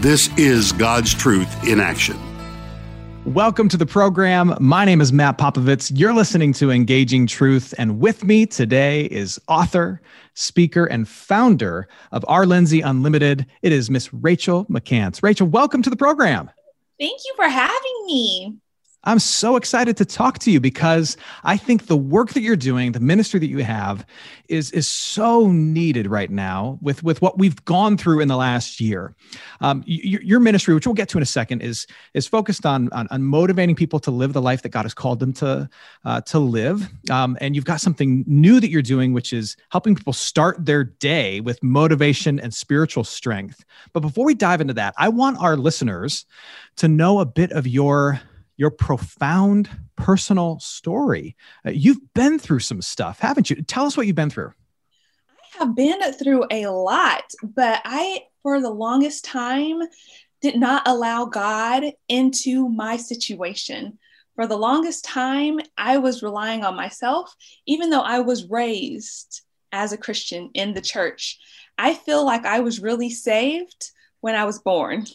This is God's truth in action. Welcome to the program. My name is Matt Popovitz. You're listening to Engaging Truth, and with me today is author, speaker, and founder of R Lindsay Unlimited. It is Miss Rachel McCants. Rachel, welcome to the program. Thank you for having me. I'm so excited to talk to you because I think the work that you're doing, the ministry that you have, is is so needed right now with with what we've gone through in the last year. Um, your, your, ministry, which we'll get to in a second, is is focused on on, on motivating people to live the life that God has called them to uh, to live. Um, and you've got something new that you're doing, which is helping people start their day with motivation and spiritual strength. But before we dive into that, I want our listeners to know a bit of your your profound personal story. Uh, you've been through some stuff, haven't you? Tell us what you've been through. I have been through a lot, but I, for the longest time, did not allow God into my situation. For the longest time, I was relying on myself, even though I was raised as a Christian in the church. I feel like I was really saved when I was born.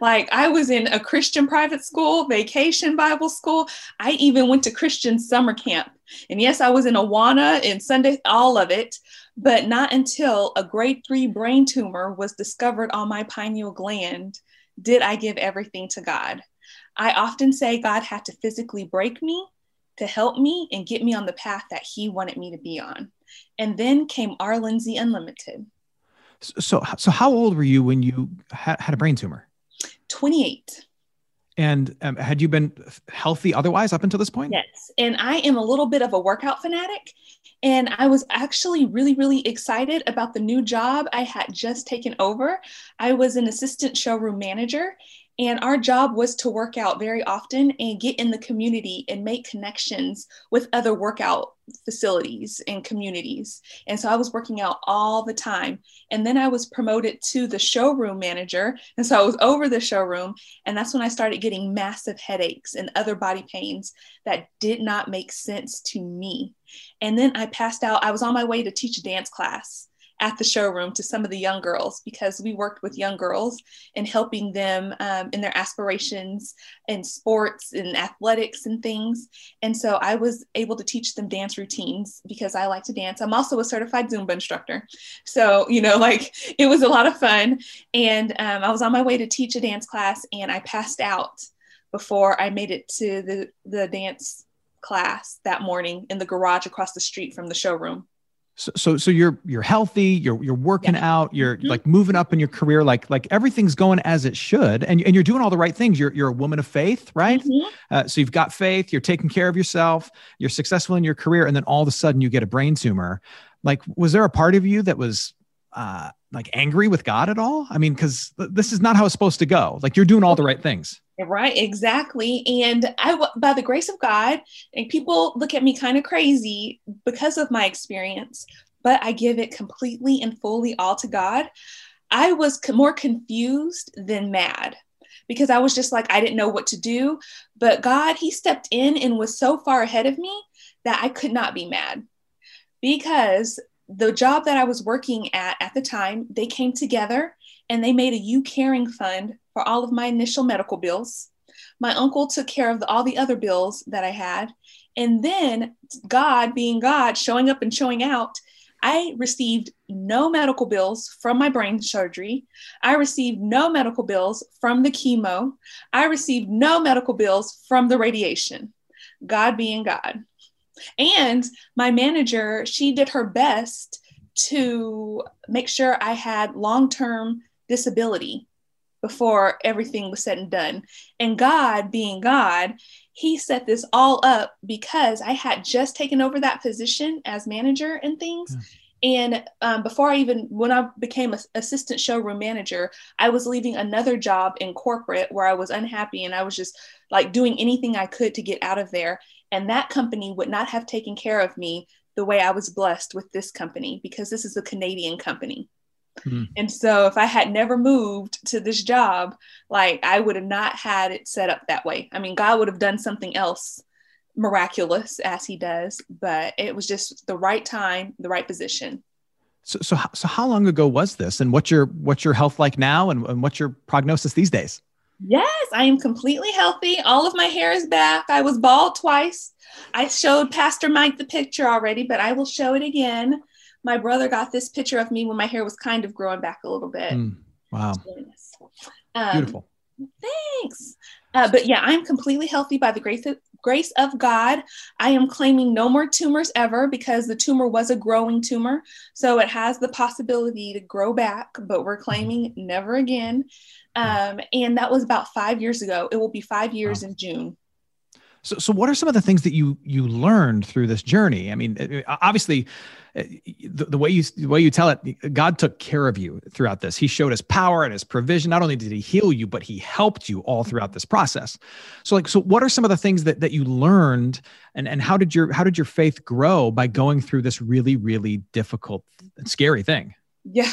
Like I was in a Christian private school, vacation Bible school. I even went to Christian summer camp. And yes, I was in Awana and Sunday, all of it, but not until a grade three brain tumor was discovered on my pineal gland did I give everything to God. I often say God had to physically break me to help me and get me on the path that He wanted me to be on. And then came R Lindsay Unlimited. So, so how old were you when you had, had a brain tumor? 28. And um, had you been healthy otherwise up until this point? Yes. And I am a little bit of a workout fanatic. And I was actually really, really excited about the new job I had just taken over. I was an assistant showroom manager, and our job was to work out very often and get in the community and make connections with other workout facilities and communities. And so I was working out all the time. And then I was promoted to the showroom manager. And so I was over the showroom. And that's when I started getting massive headaches and other body pains that did not make sense to me. And then I passed out. I was on my way to teach a dance class at the showroom to some of the young girls because we worked with young girls and helping them um, in their aspirations in sports and athletics and things. And so I was able to teach them dance routines because I like to dance. I'm also a certified Zumba instructor. So, you know, like it was a lot of fun. And um, I was on my way to teach a dance class and I passed out before I made it to the, the dance class that morning in the garage across the street from the showroom so, so so you're you're healthy you're you're working yeah. out you're mm-hmm. like moving up in your career like like everything's going as it should and, and you're doing all the right things you're you're a woman of faith right mm-hmm. uh, so you've got faith you're taking care of yourself you're successful in your career and then all of a sudden you get a brain tumor like was there a part of you that was uh like angry with god at all i mean because this is not how it's supposed to go like you're doing all the right things Right, exactly. And I, by the grace of God, and people look at me kind of crazy because of my experience, but I give it completely and fully all to God. I was more confused than mad because I was just like, I didn't know what to do. But God, He stepped in and was so far ahead of me that I could not be mad because the job that I was working at at the time, they came together and they made a YouCaring fund for all of my initial medical bills. My uncle took care of the, all the other bills that I had. And then, God being God, showing up and showing out, I received no medical bills from my brain surgery. I received no medical bills from the chemo. I received no medical bills from the radiation. God being God. And my manager, she did her best to make sure I had long term disability before everything was said and done. And God, being God, He set this all up because I had just taken over that position as manager and things. And um, before I even, when I became an assistant showroom manager, I was leaving another job in corporate where I was unhappy and I was just like doing anything I could to get out of there. And that company would not have taken care of me the way I was blessed with this company because this is a Canadian company. Mm-hmm. And so if I had never moved to this job, like I would have not had it set up that way. I mean, God would have done something else miraculous as he does, but it was just the right time, the right position. So, so, so how long ago was this, and what's your what's your health like now, and, and what's your prognosis these days? Yes, I am completely healthy. All of my hair is back. I was bald twice. I showed Pastor Mike the picture already, but I will show it again. My brother got this picture of me when my hair was kind of growing back a little bit. Mm, wow. Um, Beautiful. Thanks. Uh, but yeah, I'm completely healthy by the grace of, grace of God. I am claiming no more tumors ever because the tumor was a growing tumor. So it has the possibility to grow back, but we're claiming never again. Um, and that was about five years ago. It will be five years wow. in June. So, so what are some of the things that you you learned through this journey? I mean, obviously, uh, the, the, way you the way you tell it, God took care of you throughout this. He showed His power and His provision. Not only did He heal you, but He helped you all throughout this process. So, like, so what are some of the things that that you learned, and and how did your how did your faith grow by going through this really really difficult and scary thing? Yeah,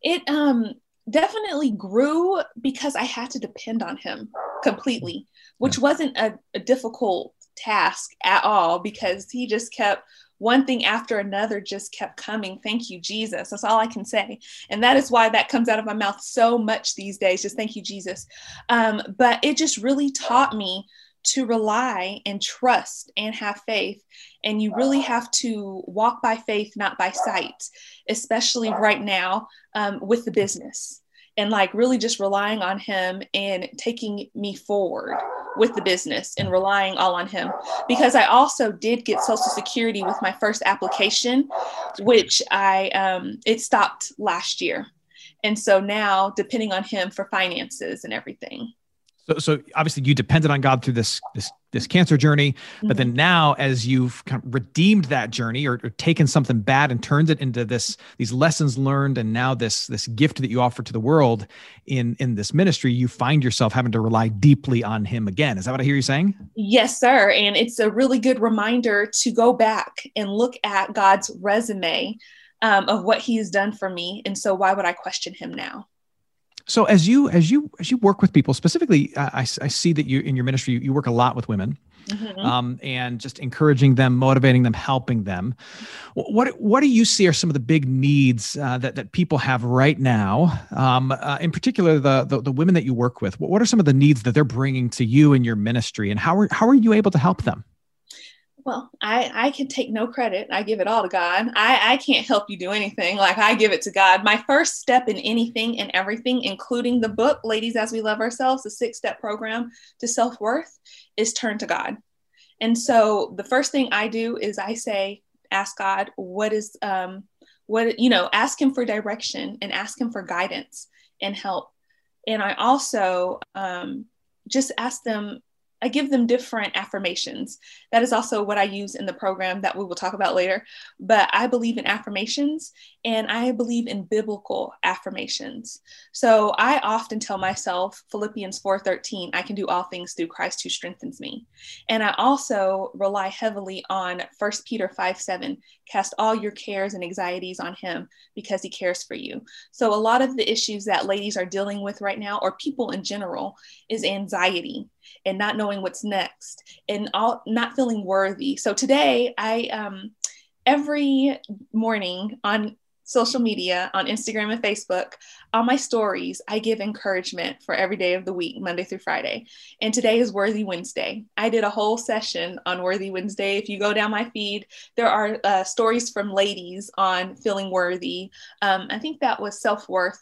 it um definitely grew because I had to depend on Him completely which wasn't a, a difficult task at all because he just kept one thing after another just kept coming. Thank you, Jesus. That's all I can say. And that is why that comes out of my mouth so much these days. Just thank you, Jesus. Um, but it just really taught me to rely and trust and have faith. And you really have to walk by faith, not by sight, especially right now um, with the business and like really just relying on him and taking me forward with the business and relying all on him. Because i also did get social security with my first application which i um, it stopped last year. And so now depending on him for finances and everything so, so obviously you depended on God through this this this cancer journey, mm-hmm. but then mm-hmm. now as you've kind of redeemed that journey or, or, taken something bad and turned it into this these lessons learned and now this this gift that you offer to the world in in this ministry, you find yourself having to rely deeply on Him again. Is that what I hear you saying? Yes, sir. And it's a really good reminder to go back and look at God's resume um, of what He has done for me, and so why would I question Him now? So as you as you as you work with people specifically, I, I see that you in your ministry you, you work a lot with women, mm-hmm. um, and just encouraging them, motivating them, helping them. What what do you see are some of the big needs uh, that that people have right now? Um, uh, in particular, the, the, the women that you work with. What are some of the needs that they're bringing to you in your ministry, and how are how are you able to help them? Well i i can take no credit. I give it all to god. I i can't help you do anything. Like i give it to god. My first step in anything and everything including the book ladies as we love ourselves the six step program to self-worth is turn to god. And so the first thing i do is i say ask god what is um what you know ask him for direction and ask him for guidance and help. And i also um just ask them I give them different affirmations. That is also what I use in the program that we will talk about later. But I believe in affirmations and I believe in biblical affirmations. So I often tell myself Philippians 4:13, I can do all things through Christ who strengthens me. And I also rely heavily on 1 Peter 5:7, cast all your cares and anxieties on him because he cares for you. So a lot of the issues that ladies are dealing with right now or people in general is anxiety and not knowing what's next and all not feeling worthy. So today I um every morning on social media on Instagram and Facebook, on my stories, I give encouragement for every day of the week, Monday through Friday. And today is Worthy Wednesday. I did a whole session on Worthy Wednesday. If you go down my feed, there are uh, stories from ladies on feeling worthy. Um, I think that was self worth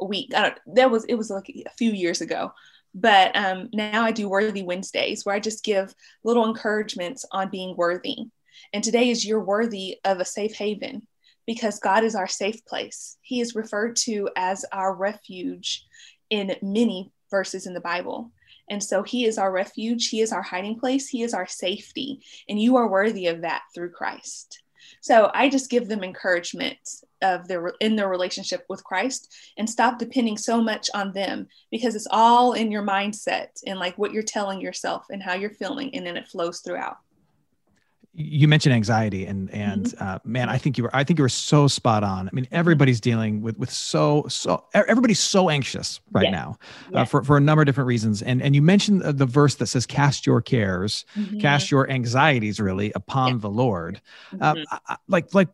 week. I don't. That was it was like a few years ago. But um, now I do Worthy Wednesdays where I just give little encouragements on being worthy. And today is you're worthy of a safe haven because God is our safe place. He is referred to as our refuge in many verses in the Bible. And so he is our refuge, he is our hiding place, he is our safety, and you are worthy of that through Christ. So I just give them encouragement of their in their relationship with Christ and stop depending so much on them because it's all in your mindset and like what you're telling yourself and how you're feeling and then it flows throughout you mentioned anxiety and and mm-hmm. uh, man i think you were i think you were so spot on i mean everybody's dealing with with so so everybody's so anxious right yes. now uh, yes. Uh, for, for a number of different reasons and and you mentioned the verse that says cast your cares mm-hmm. cast your anxieties really upon the lord uh, mm-hmm. like like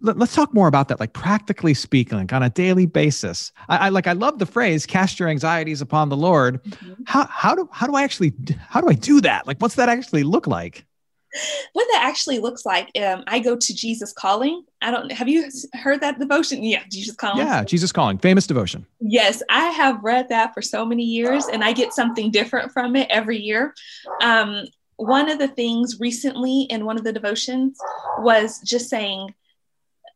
let, us talk more about that like practically speaking like on a daily basis I, I, like i love the phrase cast your anxieties upon the lord mm-hmm. how how do how do i actually how do i do that like what's that actually look like what that actually looks like um, i go to jesus calling. I don't have you heard that devotion? Yeah jesus calling. Yeah jesus calling famous devotion. Yes i have read that for so many years and i get something different from it every year. Um, one of the things recently in one of the devotions was just saying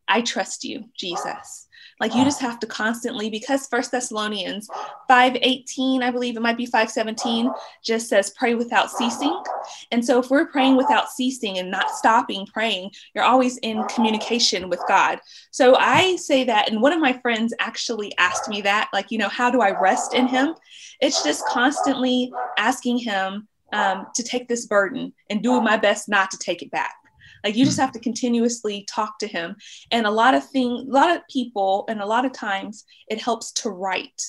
I trust you, Jesus. Like you just have to constantly, because First Thessalonians 5:18, I believe it might be 5:17, just says pray without ceasing. And so if we're praying without ceasing and not stopping praying, you're always in communication with God. So I say that, and one of my friends actually asked me that, like, you know, how do I rest in him? It's just constantly asking him um, to take this burden and do my best not to take it back. Like you just hmm. have to continuously talk to him. And a lot of things, a lot of people, and a lot of times it helps to write.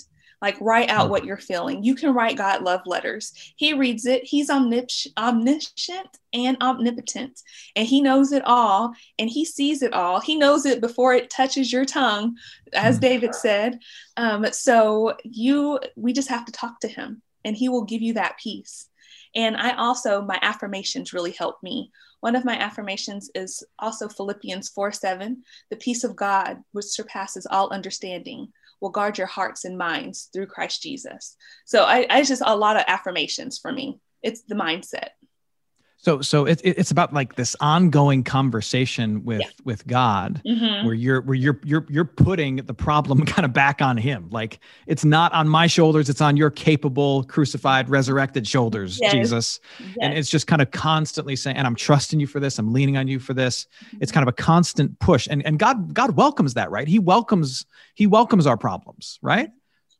Like write out hmm. what you're feeling. You can write God love letters. He reads it. He's omniscient and omnipotent, and he knows it all, and he sees it all. He knows it before it touches your tongue, as hmm. David said. Um, so you, we just have to talk to him, and he will give you that peace. And I also, my affirmations really help me. One of my affirmations is also Philippians 4 7. The peace of God, which surpasses all understanding, will guard your hearts and minds through Christ Jesus. So I, I just a lot of affirmations for me. It's the mindset. So so it, it's about like this ongoing conversation with yeah. with God mm-hmm. where you're where you're you're you're putting the problem kind of back on him. Like it's not on my shoulders, it's on your capable crucified resurrected shoulders, yes. Jesus. Yes. And it's just kind of constantly saying and I'm trusting you for this, I'm leaning on you for this. Mm-hmm. It's kind of a constant push and and God God welcomes that, right? He welcomes he welcomes our problems, right?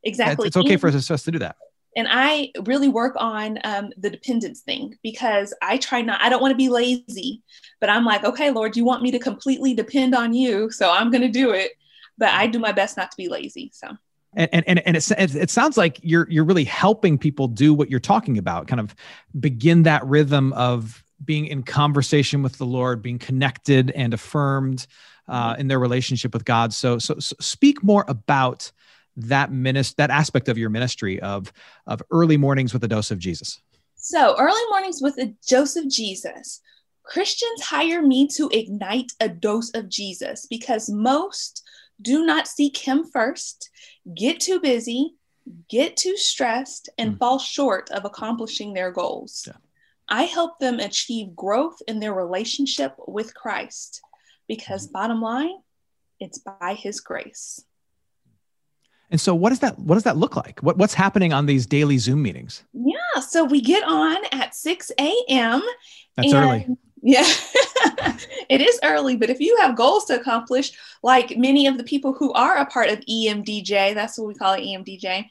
Exactly. It's, it's okay for us to do that and I really work on um, the dependence thing because I try not, I don't want to be lazy, but I'm like, okay, Lord, you want me to completely depend on you. So I'm going to do it. But I do my best not to be lazy. So. And, and, and it, it sounds like you're, you're really helping people do what you're talking about, kind of begin that rhythm of being in conversation with the Lord, being connected and affirmed uh, in their relationship with God. So, so, so speak more about that ministry, that aspect of your ministry of of early mornings with a dose of Jesus? So, early mornings with a dose of Jesus. Christians hire me to ignite a dose of Jesus because most do not seek him first, get too busy, get too stressed, and mm. fall short of accomplishing their goals. Yeah. I help them achieve growth in their relationship with Christ because, mm. bottom line, it's by his grace. And so what does that what does that look like? What what's happening on these daily Zoom meetings? Yeah. So we get on at 6 a.m. That's early. Yeah, it is early, but if you have goals to accomplish, like many of the people who are a part of EMDJ, that's what we call it, EMDJ,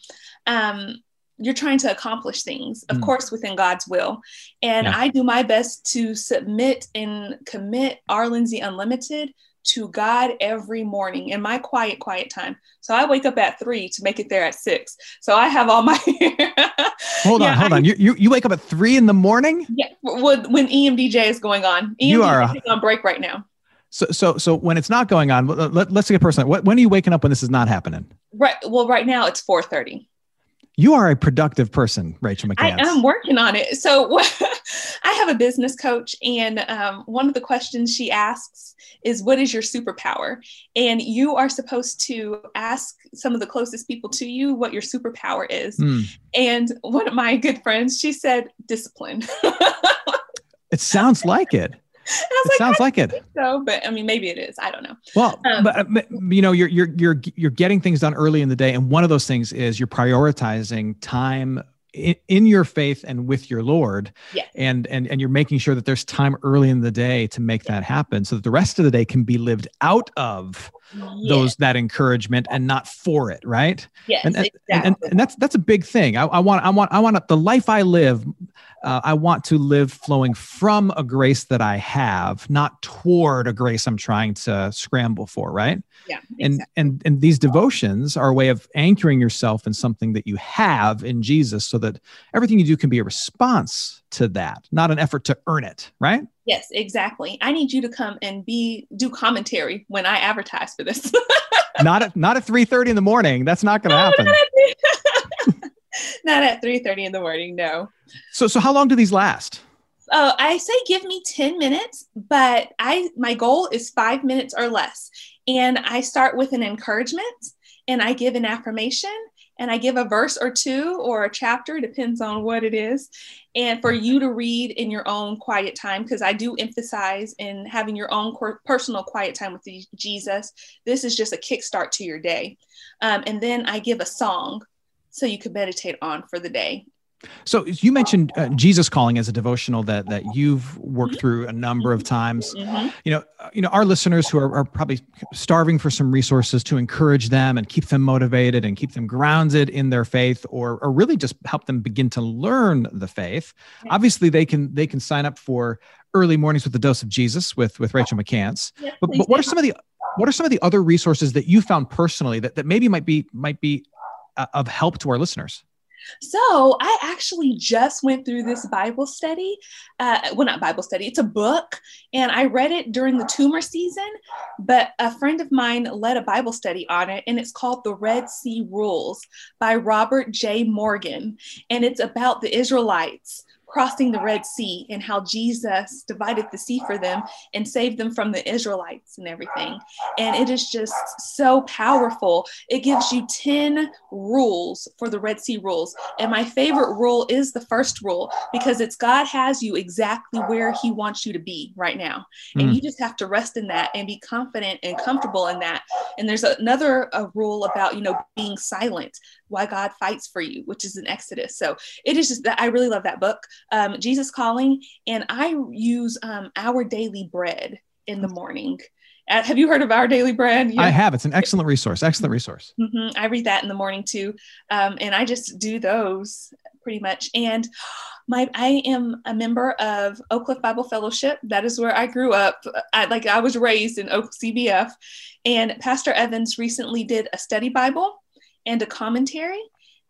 um, you're trying to accomplish things, of mm. course, within God's will. And yeah. I do my best to submit and commit R Lindsay Unlimited to God every morning in my quiet, quiet time. So I wake up at three to make it there at six. So I have all my. hold on, hold I, on. You, you you wake up at three in the morning? Yeah, when, when EMDJ is going on. EMDJ you are uh, a, on break right now. So so so when it's not going on, let, us take a person. When are you waking up when this is not happening? Right. Well, right now it's four thirty. You are a productive person, Rachel McCann. I am working on it. So I have a business coach, and um, one of the questions she asks is, "What is your superpower?" And you are supposed to ask some of the closest people to you what your superpower is. Mm. And one of my good friends, she said, "Discipline." it sounds like it it like, sounds like it. So, but I mean, maybe it is. I don't know. Well, um, but, but you know, you're you're you're you're getting things done early in the day, and one of those things is you're prioritizing time in, in your faith and with your Lord. Yeah. And, and, and you're making sure that there's time early in the day to make that happen so that the rest of the day can be lived out of those that encouragement and not for it right yes, and, and, exactly. and, and that's that's a big thing I, I want i want i want the life i live uh, i want to live flowing from a grace that i have not toward a grace i'm trying to scramble for right yeah and exactly. and and these devotions are a way of anchoring yourself in something that you have in jesus so that everything you do can be a response to that not an effort to earn it right Yes, exactly. I need you to come and be do commentary when I advertise for this. not at not at 3 30 in the morning that's not going to happen not at 3 30 in the morning no so so how long do these last Oh, I say give me 10 minutes, but I my goal is 5 minutes or less. And I start with an encouragement and I give an affirmation and I give a verse or two or a chapter, depends on what it is, and for you to read in your own quiet time, because I do emphasize in having your own personal quiet time with Jesus. This is just a kickstart to your day. Um, and then I give a song so you could meditate on for the day. So you mentioned uh, Jesus calling as a devotional that that you've worked Mm-hmm. through a number of times. You know, uh, you know, our listeners who are, are, probably starving for some resources to encourage them and keep them motivated and keep them grounded in their faith, or or really just help them begin to learn the faith. Obviously, they can they can sign up for early mornings with the dose of Jesus with with Rachel McCants. Yeah, But, but what are some of the what are some of the other resources that you found personally that, that maybe might be might be of help to our listeners? So I actually just went through this Bible study. Uh, well, not Bible study, it's a book. And I read it during the tumor season, but a friend of mine led a Bible study on it. And it's called The Red Sea Rules by Robert J. Morgan. And it's about the Israelites crossing the Red Sea and how Jesus divided the sea for them and saved them from the Israelites and everything. And it is just so powerful. It gives you 10 rules for the Red Sea rules. And my favorite rule is the first rule because it's God has you exactly where He wants you to be right now. And Mm. you just have to rest in that and be confident and comfortable in that. And there's another a rule about, you know, being silent, why God fights for you, which is in Exodus. So it is just that I really love that book um, Jesus Calling, and I use um, Our Daily Bread in the morning. Uh, have you heard of Our Daily Bread? I have. It's an excellent resource. Excellent resource. hmm I read that in the morning too, um, and I just do those pretty much. And my I am a member of Oak Cliff Bible Fellowship. That is where I grew up. I, like I was raised in OCBF, and Pastor Evans recently did a study Bible and a commentary.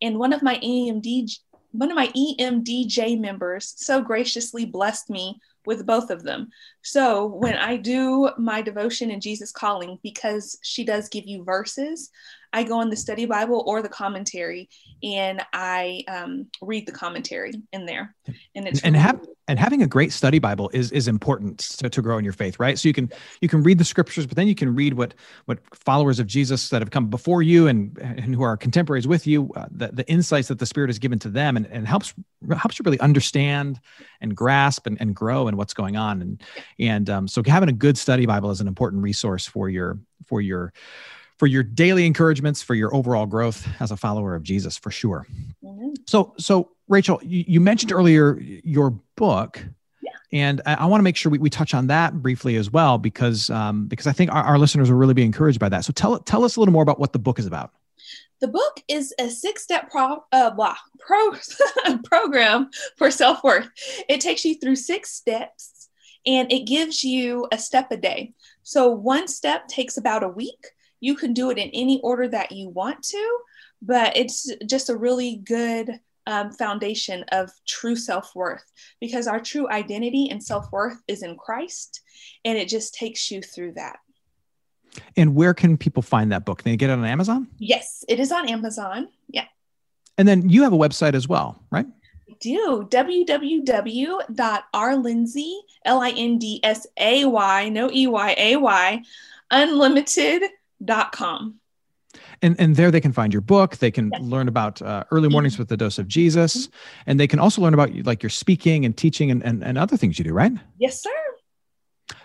And one of my EMD one of my EMDJ members so graciously blessed me with both of them. So when I do my devotion in Jesus Calling, because she does give you verses, I go in the study Bible or the commentary and I um, read the commentary in there. And it's and really- have and having a great study bible is is important to, to grow in your faith right so you can you can read the scriptures but then you can read what what followers of jesus that have come before you and and who are contemporaries with you uh, the, the insights that the spirit has given to them and, and helps helps you really understand and grasp and, and grow in what's going on and and um, so having a good study bible is an important resource for your for your for your daily encouragements for your overall growth as a follower of jesus for sure Mhm. so, so Rachel, you, you mentioned earlier your book, Yeah. and I, I want to make sure we, we touch on that briefly as well because um, because I think our, our listeners will really be encouraged by that. So tell tell us a little more about what the book is about. The book is a six-step pro, uh, blah, pro program for self-worth. It takes you through six steps, and it gives you a step a day. So one step takes about a week. You can do it in any order that you want to, but it's just a really good um, foundation of true self-worth because our true identity and self-worth is in Christ, and it just takes you through that. And where can people find that book? Can they get it on Amazon? Yes, it is on Amazon. Yeah. And then you have a website as well, right? do www.rlindsay, L-I-N-D-S-A-Y, no E-Y-A-Y, unlimited.com. And and there they can find your book. They can Yes. learn about uh, early mornings with the dose of Jesus, and they can also learn about like your speaking and teaching and, and, and other things you do, right? Yes, sir.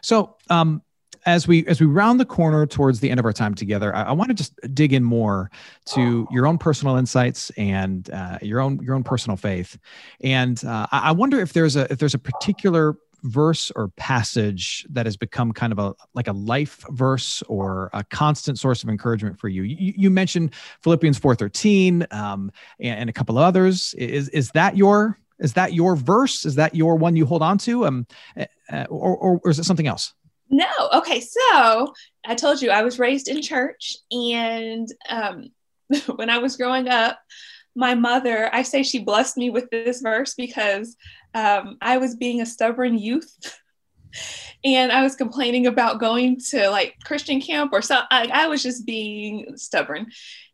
So, um, as we as we round the corner towards the end of our time together, I, I want to just dig in more to your own personal insights and uh, your own your own personal faith. And uh, I wonder if there's a if there's a particular verse or passage that has become kind of a like a life verse or a constant source of encouragement for you. You, you mentioned philippians 4.13 um, and, and, a couple of others is is that your is that your verse? Is that your one you hold on to? Um, uh, or, or, or is it something else? No. Okay. So i told you i was raised in church and um, when i was growing up my mother i say she blessed me with this verse because um, I was being a stubborn youth. and I was complaining about going to like Christian camp or something. I, I was just being stubborn.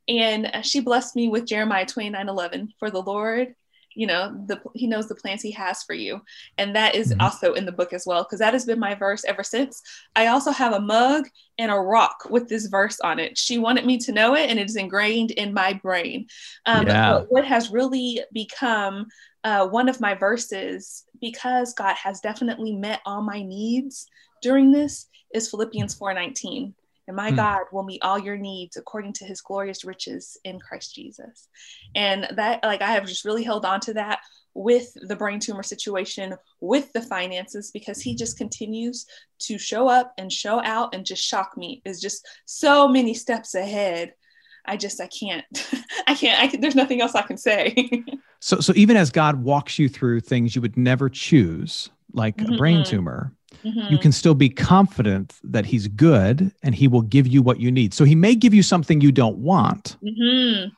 And she blessed me with Jeremiah 29 11. For the Lord you know the he knows the plans he has for you. And that is mm-hmm. also in the book as well because that has been my verse ever since. I also have a mug and a rock with this verse on it. She wanted me to know it and it is ingrained in my brain. Um, yeah. what has really become uh, one of my verses because god has definitely met all my needs during this is philippians 4.19 and my mm. God will meet all your needs according to his glorious riches in Christ Jesus. And that, like, I have just really held on to that with the brain tumor situation, with the finances, because he just continues to show up and show out and just shock me. Is just so many steps ahead. I just, I can't, I can't, I can, there's nothing else I can say. so, so even as God walks you through things you would never choose, like mm-hmm. a brain mm-hmm. tumor, mm-hmm. you can still be confident that he's good and he will give you what you need. So he may give you something you don't want, mm-hmm.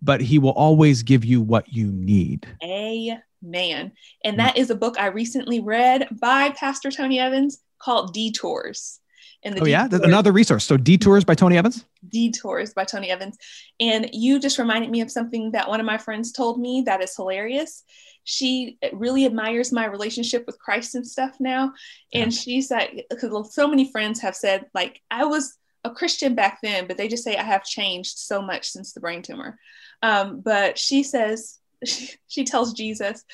but he will always give you what you need. Amen. And that is a book I recently read by Pastor Tony Evans called Detours. And the oh, yeah, That's another resource. So, Detours by Tony Evans? Detours by Tony Evans. And you just reminded me of something that one of my friends told me that is hilarious she really admires my relationship with Christ and stuff now. And yeah. she's like, because so many friends have said, like, I was a Christian back then, but they just say I have changed so much since the brain tumor. Um, but she says, she, she tells Jesus,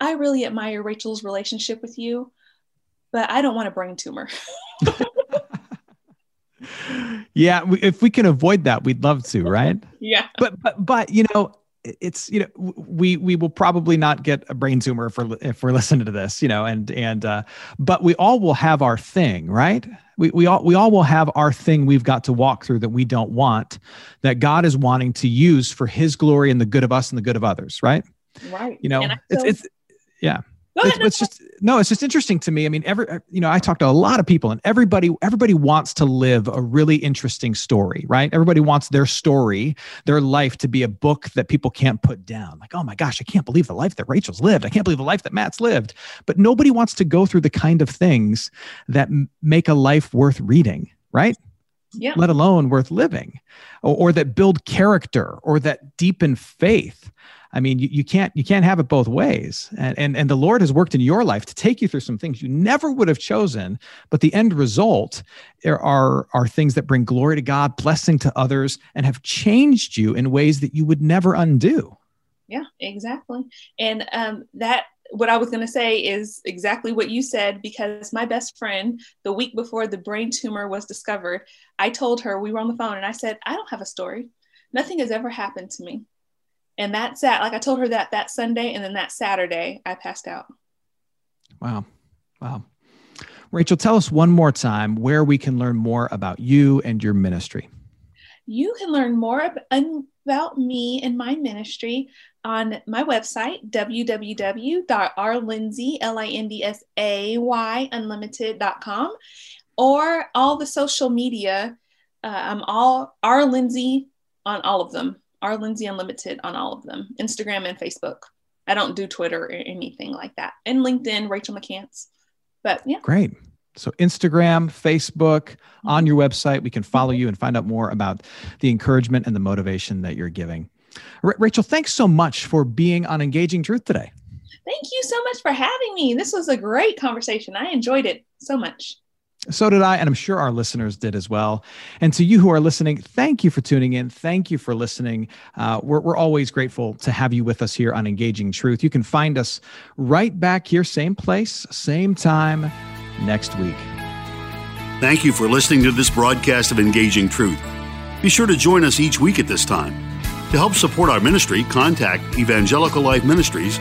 I really admire Rachel's relationship with you, but I don't want a brain tumor. yeah, if we can avoid that, we'd love to, right? yeah. But but but you know, it's you know we we will probably not get a brain tumor if we're if we're listening to this you know and and uh but we all will have our thing right we we all we all will have our thing we've got to walk through that we don't want that god is wanting to use for his glory and the good of us and the good of others right right you know it's it's yeah it's, it's, just no it's just interesting to me. I mean every uh, you know i talk to a lot of people and everybody everybody wants to live a really interesting story right? Everybody wants their story their life to be a book that people can't put down. Like oh my gosh i can't believe the life that rachel's lived. I can't believe the life that matt's lived. But nobody wants to go through the kind of things that make a life worth reading right? Yeah. let alone worth living or, or that build character or that deepen faith I mean, you, you can't you can't have it both ways. And, and and the Lord has worked in your life to take you through some things you never would have chosen, but the end result are are things that bring glory to God, blessing to others, and have changed you in ways that you would never undo. Yeah, exactly. And um, that what I was going to say is exactly what you said because my best friend, the week before the brain tumor was discovered, I told her we were on the phone and I said, I don't have a story. Nothing has ever happened to me. And that's that like I told her that that Sunday, and then that Saturday I passed out. Wow, wow. Rachel, tell us one more time where we can learn more about you and your ministry. You can learn more about me and my ministry on my website, www.rlindsay, or all the social media. Uh, I'm all R Lindsay on all of them. R Lindsay Unlimited on all of them, Instagram and Facebook. I don't do Twitter or anything like that. And LinkedIn, Rachel McCants. But yeah. Great. So Instagram, Facebook, mm-hmm. on your website, we can follow you and find out more about the encouragement and the motivation that you're giving. R- Rachel, thanks so much for being on Engaging Truth today. Thank you so much for having me. This was a great conversation. I enjoyed it so much. So did I, and I'm sure our listeners did as well. And to you who are listening, thank you for tuning in. Thank you for listening. Uh, we're, we're always grateful to have you with us here on Engaging Truth. You can find us right back here, same place, same time next week. Thank you for listening to this broadcast of Engaging Truth. Be sure to join us each week at this time. To help support our ministry, contact Evangelical Life Ministries,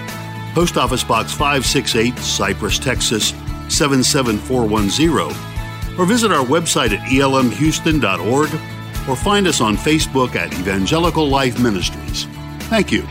Post Office Box 568, Cypress, Texas 77410 or visit our website at elmhouston.org or find us on Facebook at Evangelical Life Ministries. Thank you.